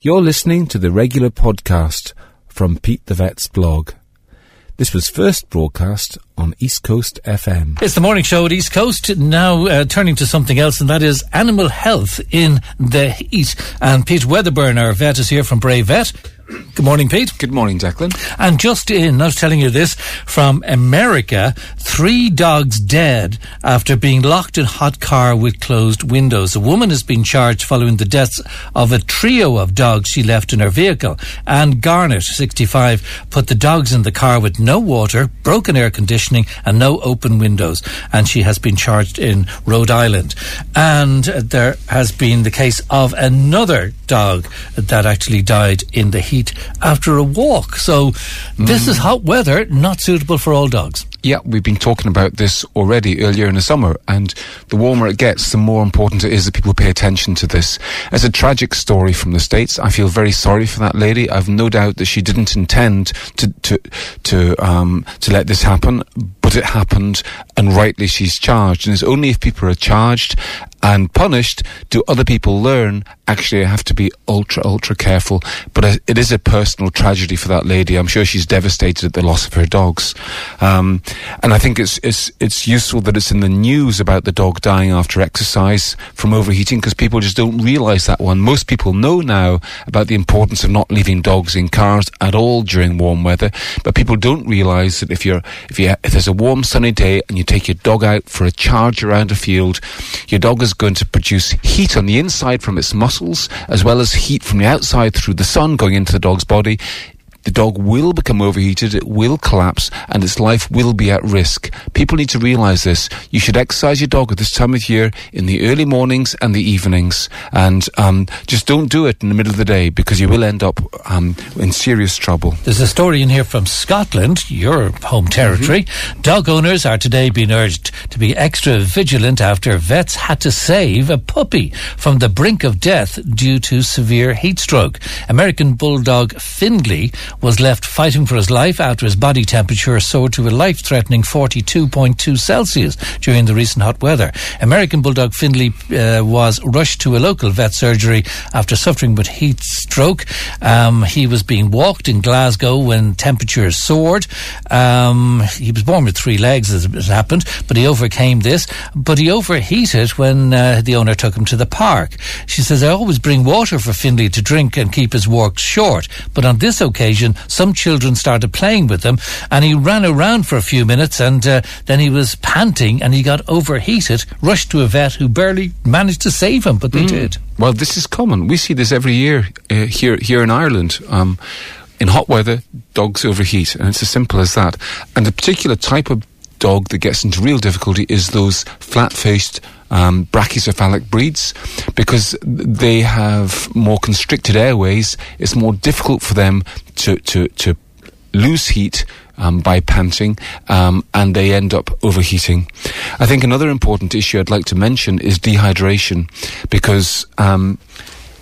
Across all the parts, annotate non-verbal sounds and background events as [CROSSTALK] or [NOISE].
You're listening to the regular podcast from Pete the Vet's blog. This was first broadcast on East Coast FM. It's the morning show at East Coast. Now uh, turning to something else, and that is animal health in the heat. And Pete Wedderburn, our vet, is here from Bray Vet. Good morning, Pete. Good morning, Declan. And just in, I was telling you this from America, three dogs dead after being locked in hot car with closed windows. A woman has been charged following the deaths of a trio of dogs she left in her vehicle. And Garnett, 65, put the dogs in the car with no water, broken air conditioning, and no open windows. And she has been charged in Rhode Island. And there has been the case of another dog that actually died in the heat after a walk. So this Mm. is hot weather, not suitable for all dogs. Yeah, we've been talking about this already earlier in the summer, and the warmer it gets, the more important it is that people pay attention to this. It's a tragic story from the States. I feel very sorry for that lady. I've no doubt that she didn't intend to, to, to, um, to let this happen, but it happened, and rightly she's charged. And it's only if people are charged and punished do other people learn, actually, I have to be ultra, ultra careful. But it is a personal tragedy for that lady. I'm sure she's devastated at the loss of her dogs. Um, and I think it's, it's, it's useful that it's in the news about the dog dying after exercise from overheating because people just don't realize that one. Most people know now about the importance of not leaving dogs in cars at all during warm weather, but people don't realize that if you're, if you, if there's a warm sunny day and you take your dog out for a charge around a field, your dog is going to produce heat on the inside from its muscles as well as heat from the outside through the sun going into the dog's body the dog will become overheated, it will collapse, and its life will be at risk. People need to realize this. You should exercise your dog at this time of year in the early mornings and the evenings, and um, just don't do it in the middle of the day because you will end up um, in serious trouble. There's a story in here from Scotland, your home territory. Dog owners are today being urged to be extra vigilant after vets had to save a puppy from the brink of death due to severe heat stroke. American Bulldog Findlay was left fighting for his life after his body temperature soared to a life-threatening 42.2 Celsius during the recent hot weather. American Bulldog Findlay uh, was rushed to a local vet surgery after suffering with heat stroke. Um, he was being walked in Glasgow when temperatures soared. Um, he was born with three legs, as it happened, but he overcame this. But he overheated when uh, the owner took him to the park. She says, I always bring water for Findlay to drink and keep his walks short. But on this occasion, some children started playing with them, and he ran around for a few minutes, and uh, then he was panting, and he got overheated, rushed to a vet who barely managed to save him, but they did. Well, this is common. We see this every year uh, here here in Ireland. Um, in hot weather, dogs overheat, and it's as simple as that. And the particular type of dog that gets into real difficulty is those flat-faced um, brachycephalic breeds because they have more constricted airways. It's more difficult for them to to to lose heat um, by panting, um, and they end up overheating. I think another important issue I'd like to mention is dehydration, because um,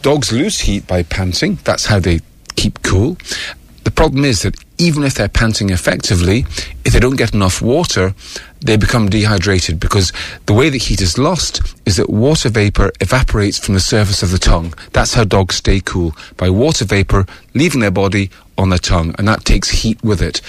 dogs lose heat by panting. That's how they keep cool. The problem is that even if they're panting effectively, if they don't get enough water, they become dehydrated because the way that heat is lost is that water vapor evaporates from the surface of the tongue. That's how dogs stay cool, by water vapor leaving their body on their tongue, and that takes heat with it.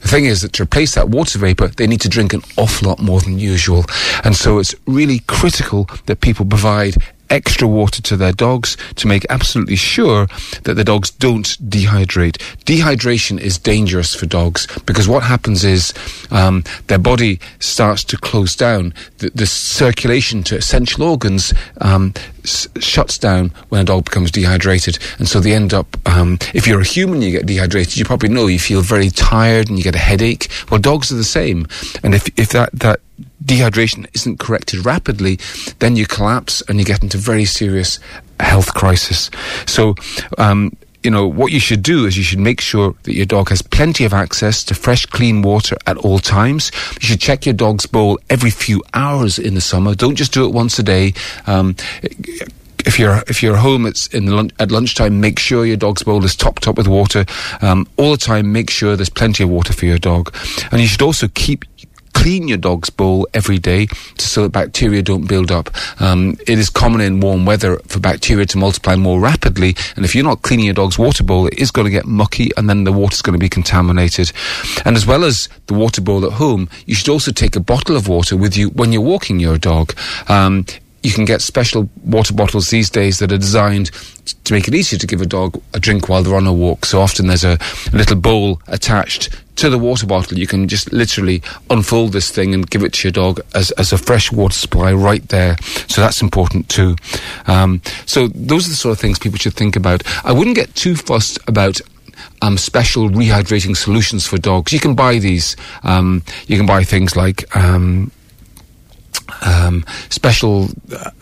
The thing is that to replace that water vapor, they need to drink an awful lot more than usual. And so it's really critical that people provide extra water to their dogs to make absolutely sure that the dogs don't dehydrate. Dehydration is dangerous for dogs because what happens is um, their body starts to close down. The, the circulation to essential organs um, s- shuts down when a dog becomes dehydrated, and so they end up. Um, if you're a human, you get dehydrated. You probably know you feel very tired and you get a headache. Well, dogs are the same, and if if that that dehydration isn't corrected rapidly, then you collapse and you get into very serious health crisis. So, um, you know, what you should do is you should make sure that your dog has plenty of access to fresh, clean water at all times. You should check your dog's bowl every few hours in the summer. Don't just do it once a day. Um, if you're if you're home it's in the lun- at lunchtime, make sure your dog's bowl is topped up with water um, all the time. Make sure there's plenty of water for your dog, and you should also keep clean your dog's bowl every day so that bacteria don't build up. Um, it is common in warm weather for bacteria to multiply more rapidly, and if you're not cleaning your dog's water bowl, it is going to get mucky, and then the water's going to be contaminated. And as well as the water bowl at home, you should also take a bottle of water with you when you're walking your dog. Um, you can get special water bottles these days that are designed to make it easier to give a dog a drink while they're on a walk. So often there's a, a little bowl attached to the water bottle. You can just literally unfold this thing and give it to your dog as, as a fresh water supply right there. So that's important too. Um, so those are the sort of things people should think about. I wouldn't get too fussed about um, special rehydrating solutions for dogs. You can buy these. Um, you can buy things like um, um, special.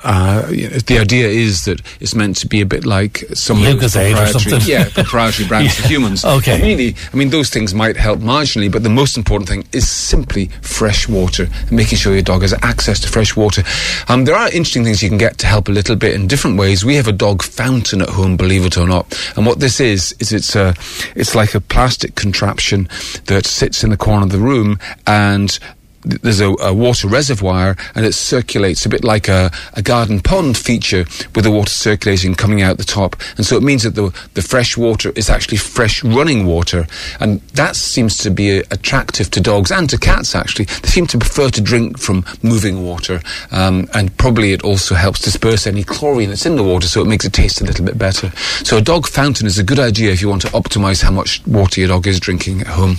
Uh, the idea is that it's meant to be a bit like some Lucozade or something. Yeah, proprietary brands [LAUGHS] Yeah. for humans. Okay. Really, I mean, those things might help marginally, but the most important thing is simply fresh water, and making sure your dog has access to fresh water. Um, there are interesting things you can get to help a little bit in different ways. We have a dog fountain at home, believe it or not, and what this is is it's a it's like a plastic contraption that sits in the corner of the room and there's a, a water reservoir and it circulates a bit like a, a garden pond feature with the water circulating coming out the top. And so it means that the, the fresh water is actually fresh running water. And that seems to be uh, attractive to dogs and to cats actually. They seem to prefer to drink from moving water. Um, and probably it also helps disperse any chlorine that's in the water so it makes it taste a little bit better. So a dog fountain is a good idea if you want to optimize how much water your dog is drinking at home.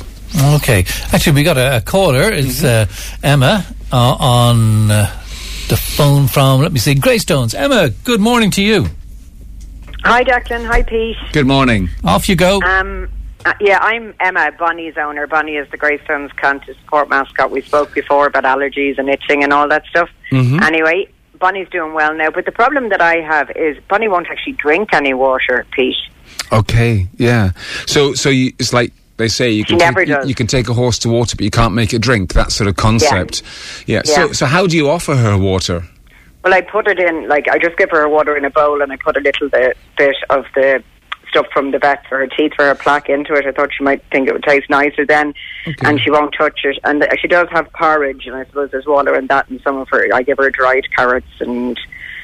Okay. Actually, we got a, a caller. It's uh, Emma uh, on uh, the phone from, let me see, Greystones. Emma, good morning to you. Hi, Declan. Hi, Pete. Good morning. Off you go. Um, uh, yeah, I'm Emma, Bonnie's owner. Bonnie is the Greystones County Support mascot. We spoke before about allergies and itching and all that stuff. Anyway, Bonnie's doing well now, but the problem that I have is Bonnie won't actually drink any water, Pete. Okay, yeah. So, so you, it's like they say you can take, you, you can take a horse to water, but you can't make it drink. That sort of concept. Yeah. So, Yeah. so so how do you offer her water? Well, I put it in, like, I just give her water in a bowl and I put a little bit, bit of the stuff from the vet for her teeth, for her plaque into it. I thought she might think it would taste nicer then, and she won't touch it. And she does have porridge, and I suppose there's water in that, and some of her, I give her dried carrots and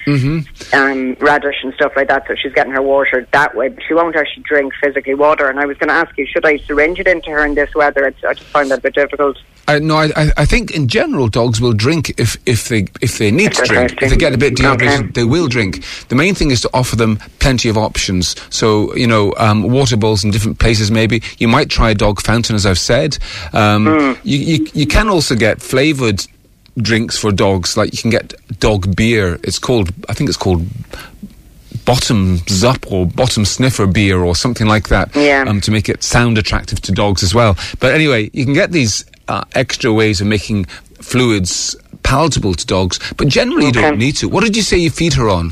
um, radish and stuff like that, so she's getting her water that way. But she won't actually drink physically water. And I was going to ask you, should I syringe it into her in this weather? It's, I just find that a bit difficult. I, no, I, I- think in general dogs will drink if, if they if they need to drink. If they get a bit dehydrated, Okay. they will drink. The main thing is to offer them plenty of options. So you know, um, water bowls in different places. Maybe you might try a dog fountain, as I've said. Um, Hmm. you, you you can also get flavoured drinks for dogs. Like you can get dog beer. It's called I think it's called bottoms up or bottom sniffer beer or something like that Yeah. um, to make it sound attractive to dogs as well. But anyway, you can get these uh, extra ways of making fluids palatable to dogs, but generally you don't need to. What did you say you feed her on?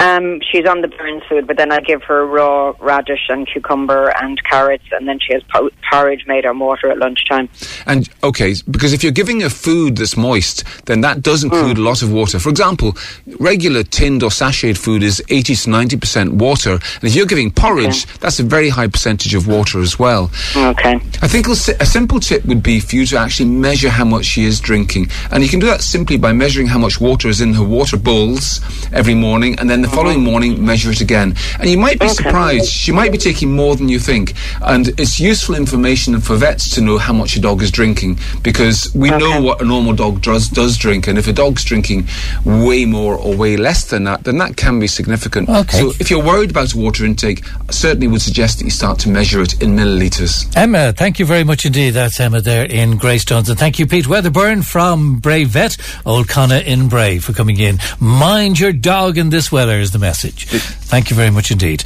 Um, she's on the burn food, but then I give her raw radish and cucumber and carrots, and then she has po- porridge made on water at lunchtime. And okay, because if you're giving her food that's moist, then that does include a lot of water. For example, regular tinned or sachet food is 80 to 90% water, and if you're giving porridge, that's a very high percentage of water as well. Okay. I think a a simple tip would be for you to actually measure how much she is drinking. And you can do that simply by measuring how much water is in her water bowls every morning, and then the following morning measure it again. And you might be Okay. surprised. She might be taking more than you think. And it's useful information for vets to know how much a dog is drinking because we know what a normal dog does, does drink. And if a dog's drinking way more or way less than that, then that can be significant. Okay. So if you're worried about water intake, I certainly would suggest that you start to measure it in millilitres. Emma, thank you very much indeed. That's Emma there in Greystones. And thank you, Pete Wedderburn from Bray Vet, Old Conna in Bray, for coming in. Mind your dog in this weather is the message. Thank you very much indeed.